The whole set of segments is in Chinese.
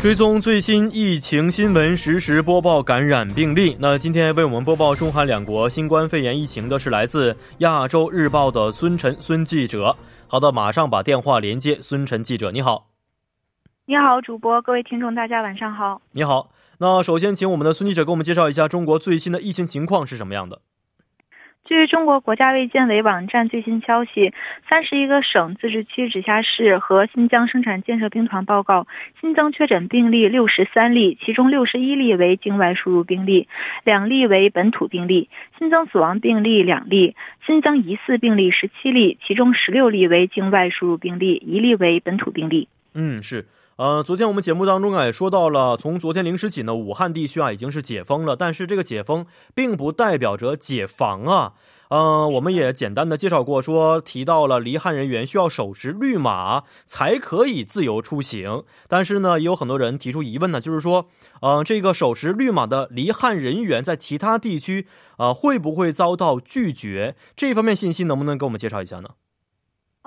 追踪最新疫情新闻，实时播报感染病例。那今天为我们播报中韩两国新冠肺炎疫情的是来自亚洲日报的孙晨孙记者。好的，马上把电话连接孙晨记者，你好。你好，主播，各位听众，大家晚上好。你好，那首先请我们的孙记者给我们介绍一下中国最新的疫情情况是什么样的。据中国国家卫健委网站最新消息，三十一个省、自治区、直辖市和新疆生产建设兵团报告新增确诊病例六十三例，其中六十一例为境外输入病例，两例为本土病例；新增死亡病例两例，新增疑似病例十七例，其中十六例为境外输入病例，一例为本土病例。嗯，是。呃，昨天我们节目当中啊也说到了，从昨天零时起呢，武汉地区啊已经是解封了，但是这个解封并不代表着解防啊。呃，我们也简单的介绍过，说提到了离汉人员需要手持绿码才可以自由出行，但是呢，也有很多人提出疑问呢，就是说，呃，这个手持绿码的离汉人员在其他地区啊会不会遭到拒绝？这方面信息能不能给我们介绍一下呢？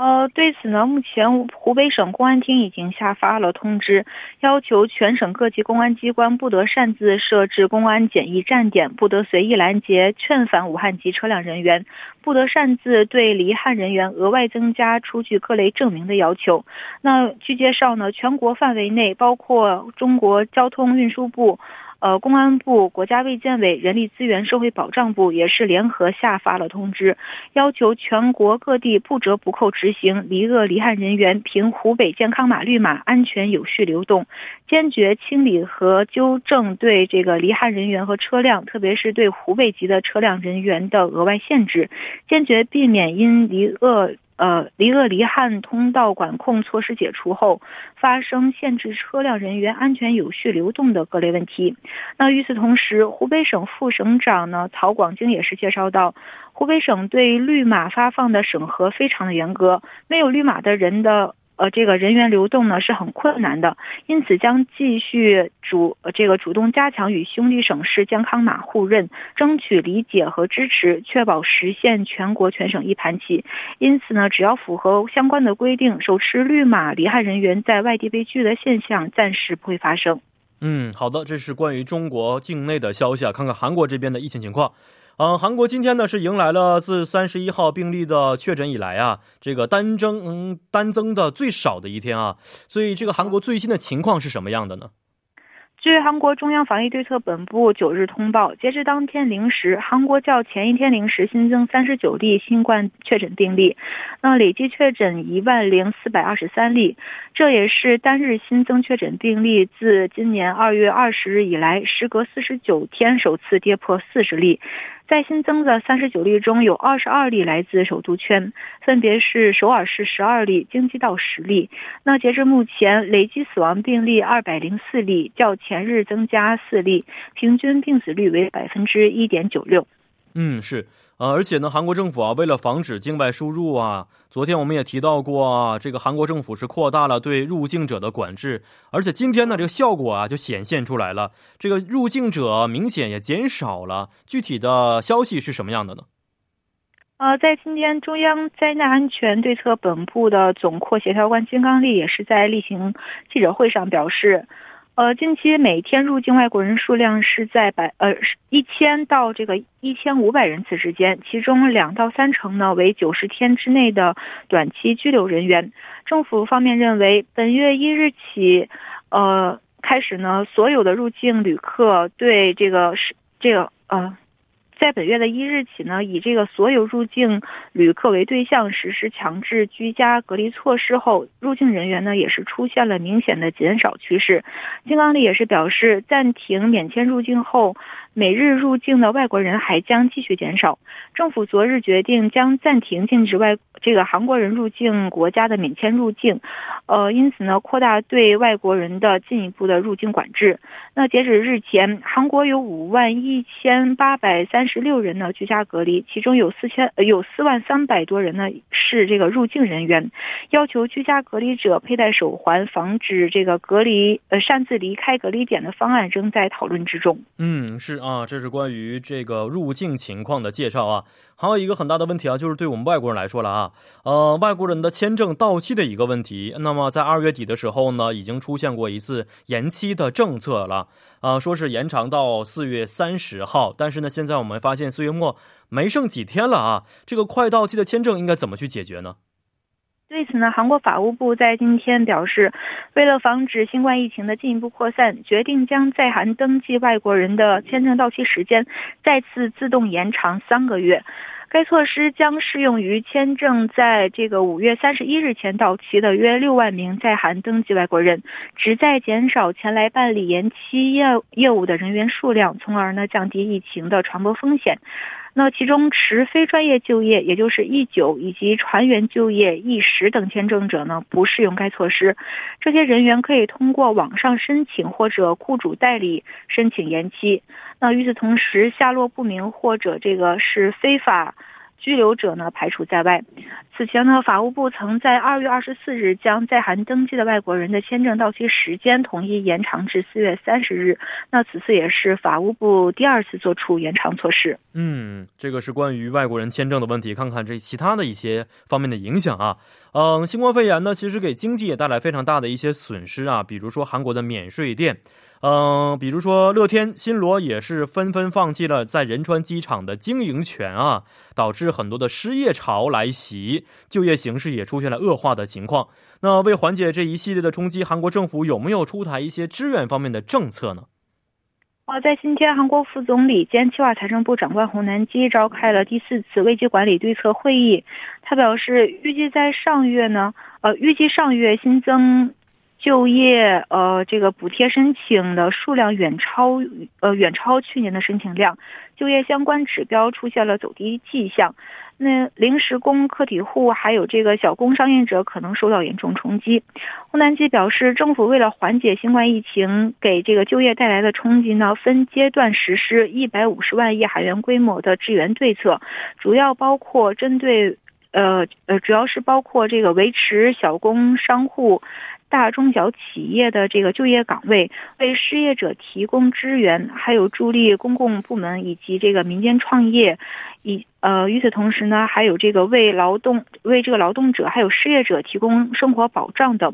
呃，对此呢，目前湖北省公安厅已经下发了通知，要求全省各级公安机关不得擅自设置公安检疫站点，不得随意拦截劝返武汉籍车辆人员，不得擅自对离汉人员额外增加出具各类证明的要求。那据介绍呢，全国范围内，包括中国交通运输部。呃，公安部、国家卫健委、人力资源社会保障部也是联合下发了通知，要求全国各地不折不扣执行离鄂离汉人员凭湖北健康码绿码安全有序流动，坚决清理和纠正对这个离汉人员和车辆，特别是对湖北籍的车辆人员的额外限制，坚决避免因离鄂。呃，离鄂离汉通道管控措施解除后，发生限制车辆人员安全有序流动的各类问题。那与此同时，湖北省副省长呢曹广晶也是介绍到，湖北省对绿码发放的审核非常的严格，没有绿码的人的。呃，这个人员流动呢是很困难的，因此将继续主呃这个主动加强与兄弟省市健康码互认，争取理解和支持，确保实现全国全省一盘棋。因此呢，只要符合相关的规定，手持绿码离汉人员在外地被拒的现象暂时不会发生。嗯，好的，这是关于中国境内的消息啊，看看韩国这边的疫情情况。嗯，韩国今天呢是迎来了自三十一号病例的确诊以来啊，这个单增嗯单增的最少的一天啊，所以这个韩国最新的情况是什么样的呢？据韩国中央防疫对策本部九日通报，截至当天零时，韩国较前一天零时新增三十九例新冠确诊病例，那累计确诊一万零四百二十三例，这也是单日新增确诊病例自今年二月二十日以来，时隔四十九天首次跌破四十例。在新增的三十九例中，有二十二例来自首都圈，分别是首尔市十二例、京畿道十例。那截至目前，累计死亡病例二百零四例，较前日增加四例，平均病死率为百分之一点九六。嗯，是。呃，而且呢，韩国政府啊，为了防止境外输入啊，昨天我们也提到过，啊，这个韩国政府是扩大了对入境者的管制，而且今天呢，这个效果啊就显现出来了，这个入境者明显也减少了。具体的消息是什么样的呢？呃，在今天，中央灾难安全对策本部的总括协调官金刚力也是在例行记者会上表示。呃，近期每天入境外国人数量是在百呃一千到这个一千五百人次之间，其中两到三成呢为九十天之内的短期居留人员。政府方面认为，本月一日起，呃开始呢，所有的入境旅客对这个是这个呃。在本月的一日起呢，以这个所有入境旅客为对象实施强制居家隔离措施后，入境人员呢也是出现了明显的减少趋势。金刚力也是表示，暂停免签入境后。每日入境的外国人还将继续减少。政府昨日决定将暂停禁止外这个韩国人入境国家的免签入境，呃，因此呢，扩大对外国人的进一步的入境管制。那截止日前，韩国有五万一千八百三十六人呢居家隔离，其中有四千有四万三百多人呢是这个入境人员。要求居家隔离者佩戴手环，防止这个隔离呃擅自离开隔离点的方案仍在讨论之中。嗯，是。啊，这是关于这个入境情况的介绍啊。还有一个很大的问题啊，就是对我们外国人来说了啊，呃，外国人的签证到期的一个问题。那么在二月底的时候呢，已经出现过一次延期的政策了啊，说是延长到四月三十号。但是呢，现在我们发现四月末没剩几天了啊，这个快到期的签证应该怎么去解决呢？对此呢，韩国法务部在今天表示，为了防止新冠疫情的进一步扩散，决定将在韩登记外国人的签证到期时间再次自动延长三个月。该措施将适用于签证在这个五月三十一日前到期的约六万名在韩登记外国人，旨在减少前来办理延期业业务的人员数量，从而呢降低疫情的传播风险。那其中持非专业就业，也就是 E 九以及船员就业 E 十等签证者呢，不适用该措施。这些人员可以通过网上申请或者雇主代理申请延期。那与此同时，下落不明或者这个是非法。拘留者呢排除在外。此前呢，法务部曾在二月二十四日将在韩登记的外国人的签证到期时间统一延长至四月三十日。那此次也是法务部第二次做出延长措施。嗯，这个是关于外国人签证的问题。看看这其他的一些方面的影响啊。嗯，新冠肺炎呢，其实给经济也带来非常大的一些损失啊。比如说韩国的免税店。嗯，比如说乐天、新罗也是纷纷放弃了在仁川机场的经营权啊，导致很多的失业潮来袭，就业形势也出现了恶化的情况。那为缓解这一系列的冲击，韩国政府有没有出台一些支援方面的政策呢？啊，在今天，韩国副总理兼计划财政部长官洪南基召开了第四次危机管理对策会议，他表示，预计在上月呢，呃，预计上月新增。就业呃，这个补贴申请的数量远超呃远超去年的申请量，就业相关指标出现了走低迹象。那临时工、个体户还有这个小工商业者可能受到严重冲击。湖南基表示，政府为了缓解新冠疫情给这个就业带来的冲击呢，分阶段实施一百五十万亿韩元规模的支援对策，主要包括针对呃呃，主要是包括这个维持小工商户。大中小企业的这个就业岗位，为失业者提供支援，还有助力公共部门以及这个民间创业，以呃，与此同时呢，还有这个为劳动、为这个劳动者还有失业者提供生活保障等。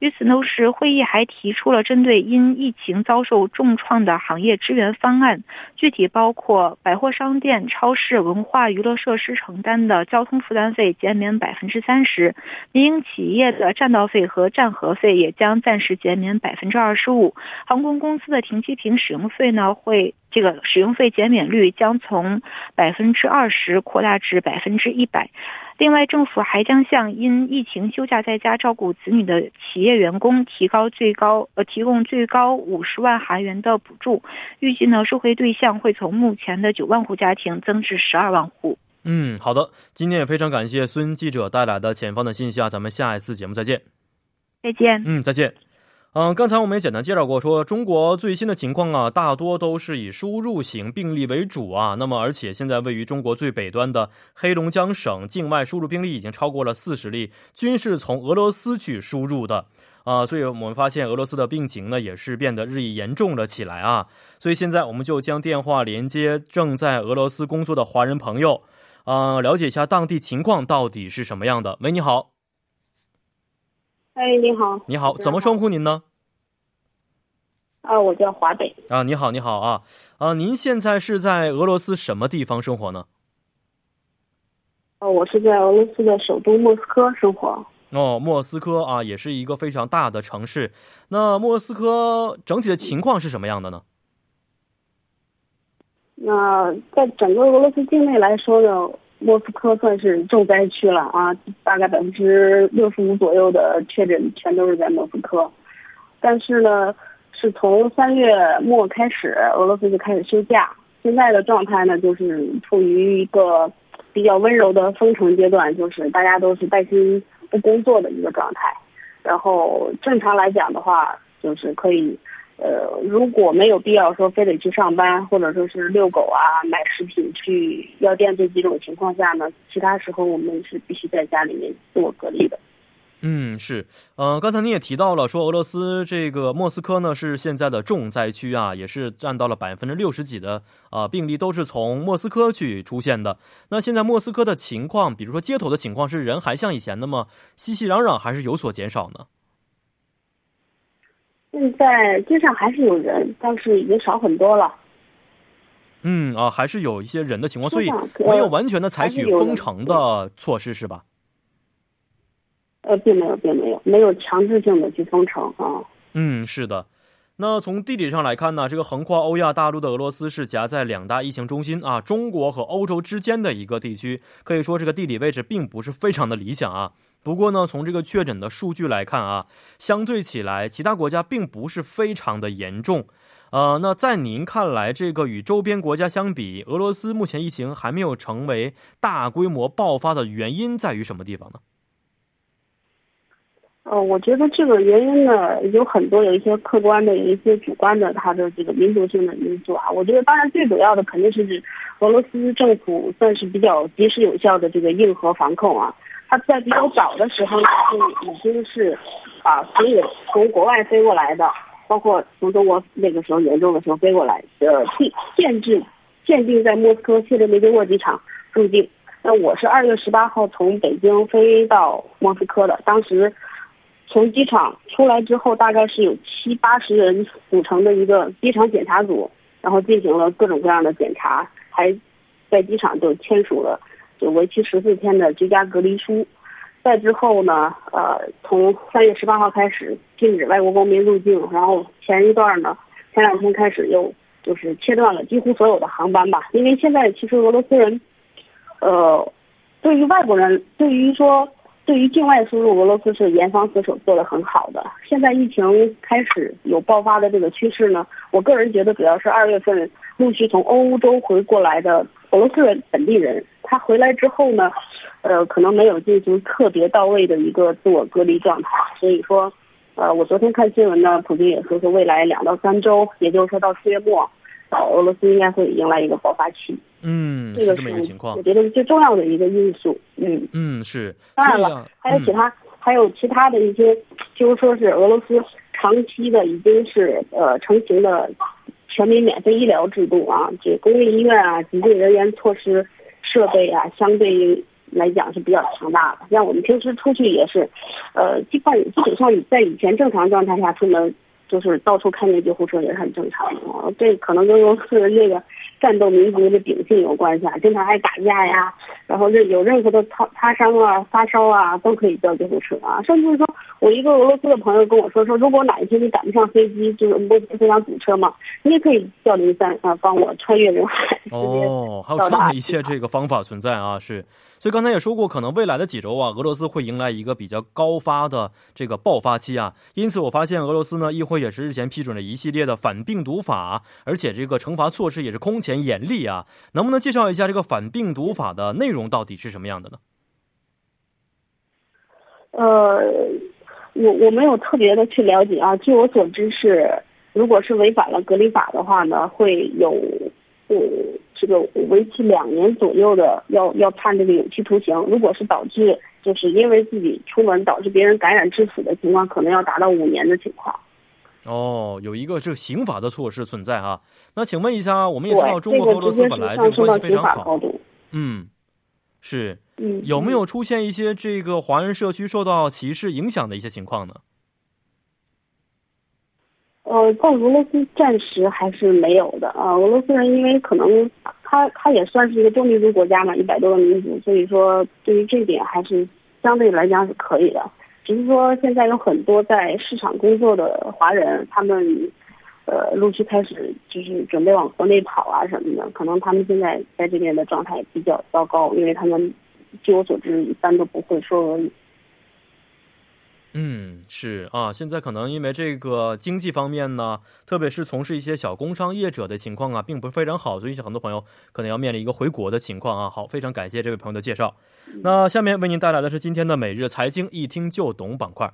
与此同时，会议还提出了针对因疫情遭受重创的行业支援方案，具体包括百货商店、超市、文化娱乐设施承担的交通负担费减免百分之三十，民营企业的占道费和占核费也将暂时减免百分之二十五，航空公司的停机坪使用费呢会。这个使用费减免率将从百分之二十扩大至百分之一百。另外，政府还将向因疫情休假在家照顾子女的企业员工提高最高呃提供最高五十万韩元的补助。预计呢，受惠对象会从目前的九万户家庭增至十二万户。嗯，好的，今天也非常感谢孙记者带来的前方的信息啊，咱们下一次节目再见。再见。嗯，再见。嗯，刚才我们也简单介绍过，说中国最新的情况啊，大多都是以输入型病例为主啊。那么，而且现在位于中国最北端的黑龙江省境外输入病例已经超过了四十例，均是从俄罗斯去输入的啊。所以我们发现俄罗斯的病情呢，也是变得日益严重了起来啊。所以现在我们就将电话连接正在俄罗斯工作的华人朋友，啊，了解一下当地情况到底是什么样的。喂，你好。哎，你好，你好，怎么称呼您呢？啊，我叫华北。啊，你好，你好啊，啊，您现在是在俄罗斯什么地方生活呢？哦，我是在俄罗斯的首都莫斯科生活。哦，莫斯科啊，也是一个非常大的城市。那莫斯科整体的情况是什么样的呢？那在整个俄罗斯境内来说呢？莫斯科算是重灾区了啊，大概百分之六十五左右的确诊全都是在莫斯科。但是呢，是从三月末开始，俄罗斯就开始休假。现在的状态呢，就是处于一个比较温柔的封城阶段，就是大家都是带薪不工作的一个状态。然后正常来讲的话，就是可以。呃，如果没有必要说非得去上班，或者说是遛狗啊、买食品、去药店这几种情况下呢，其他时候我们是必须在家里面自我隔离的。嗯，是，呃，刚才您也提到了，说俄罗斯这个莫斯科呢是现在的重灾区啊，也是占到了百分之六十几的啊病例都是从莫斯科去出现的。那现在莫斯科的情况，比如说街头的情况，是人还像以前那么熙熙攘攘，还是有所减少呢？现在街上还是有人，但是已经少很多了。嗯啊，还是有一些人的情况，所以没有完全的采取封城的措施，是吧？呃，并没有，并没有，没有强制性的去封城啊。嗯，是的。那从地理上来看呢，这个横跨欧亚大陆的俄罗斯是夹在两大疫情中心啊，中国和欧洲之间的一个地区，可以说这个地理位置并不是非常的理想啊。不过呢，从这个确诊的数据来看啊，相对起来，其他国家并不是非常的严重。呃，那在您看来，这个与周边国家相比，俄罗斯目前疫情还没有成为大规模爆发的原因在于什么地方呢？呃，我觉得这个原因呢有很多，有一些客观的，有一些主观的，它的这个民族性的因素啊。我觉得当然最主要的肯定是指俄罗斯政府算是比较及时有效的这个硬核防控啊。它在比较早的时候就已经是把所有从国外飞过来的，包括从中国那个时候严重的时候飞过来的，限限制限定在莫斯科谢列梅捷沃机场入境。那我是二月十八号从北京飞到莫斯科的，当时。从机场出来之后，大概是有七八十人组成的一个机场检查组，然后进行了各种各样的检查，还在机场就签署了就为期十四天的居家隔离书。再之后呢，呃，从三月十八号开始禁止外国公民入境，然后前一段呢，前两天开始又就是切断了几乎所有的航班吧，因为现在其实俄罗斯人，呃，对于外国人，对于说。对于境外输入，俄罗斯是严防死守做得很好的。现在疫情开始有爆发的这个趋势呢，我个人觉得主要是二月份陆续从欧洲回过来的俄罗斯人本地人，他回来之后呢，呃，可能没有进行特别到位的一个自我隔离状态。所以说，呃，我昨天看新闻呢，普京也说是未来两到三周，也就是说到四月末，呃，俄罗斯应该会迎来一个爆发期。嗯，是这么一个情况。我觉得是最重要的一个因素。嗯嗯，是。当然了，还有其他，还有其他的一些，就是说是俄罗斯长期的已经是呃成型的全民免费医疗制度啊，这公立医院啊，急救人员措施设备啊，相对于来讲是比较强大的。像我们平时出去也是，呃，基本基本上在以前正常状态下出门，就是到处看见救护车也是很正常的。这可能跟俄罗斯人这个。战斗民族的秉性有关系啊，经常爱打架呀，然后任有任何的擦擦伤啊、发烧啊，都可以叫救护车啊。甚至说，我一个俄罗斯的朋友跟我说，说如果哪一天你赶不上飞机，就是莫斯科非常堵车嘛，你也可以叫零三啊，帮我穿越人海。哦，还有这样的一些这个方法存在啊，是。所以刚才也说过，可能未来的几周啊，俄罗斯会迎来一个比较高发的这个爆发期啊。因此，我发现俄罗斯呢，议会也是日前批准了一系列的反病毒法，而且这个惩罚措施也是空前严厉啊。能不能介绍一下这个反病毒法的内容到底是什么样的呢？呃，我我没有特别的去了解啊。据我所知是，如果是违反了隔离法的话呢，会有呃。这个为期两年左右的，要要判这个有期徒刑。如果是导致，就是因为自己出门导致别人感染致死的情况，可能要达到五年的情况。哦，有一个这个刑法的措施存在啊。那请问一下，我们也知道中国和俄罗斯本来这个关系非常好。嗯，是。嗯。有没有出现一些这个华人社区受到歧视影响的一些情况呢？呃，在俄罗斯暂时还是没有的啊。俄罗斯人因为可能他他也算是一个多民族国家嘛，一百多个民族，所以说对于这点还是相对来讲是可以的。只是说现在有很多在市场工作的华人，他们呃陆续开始就是准备往国内跑啊什么的，可能他们现在在这边的状态比较糟糕，因为他们据我所知一般都不会说俄语。嗯，是啊，现在可能因为这个经济方面呢，特别是从事一些小工商业者的情况啊，并不是非常好，所以很多朋友可能要面临一个回国的情况啊。好，非常感谢这位朋友的介绍。那下面为您带来的是今天的每日财经一听就懂板块。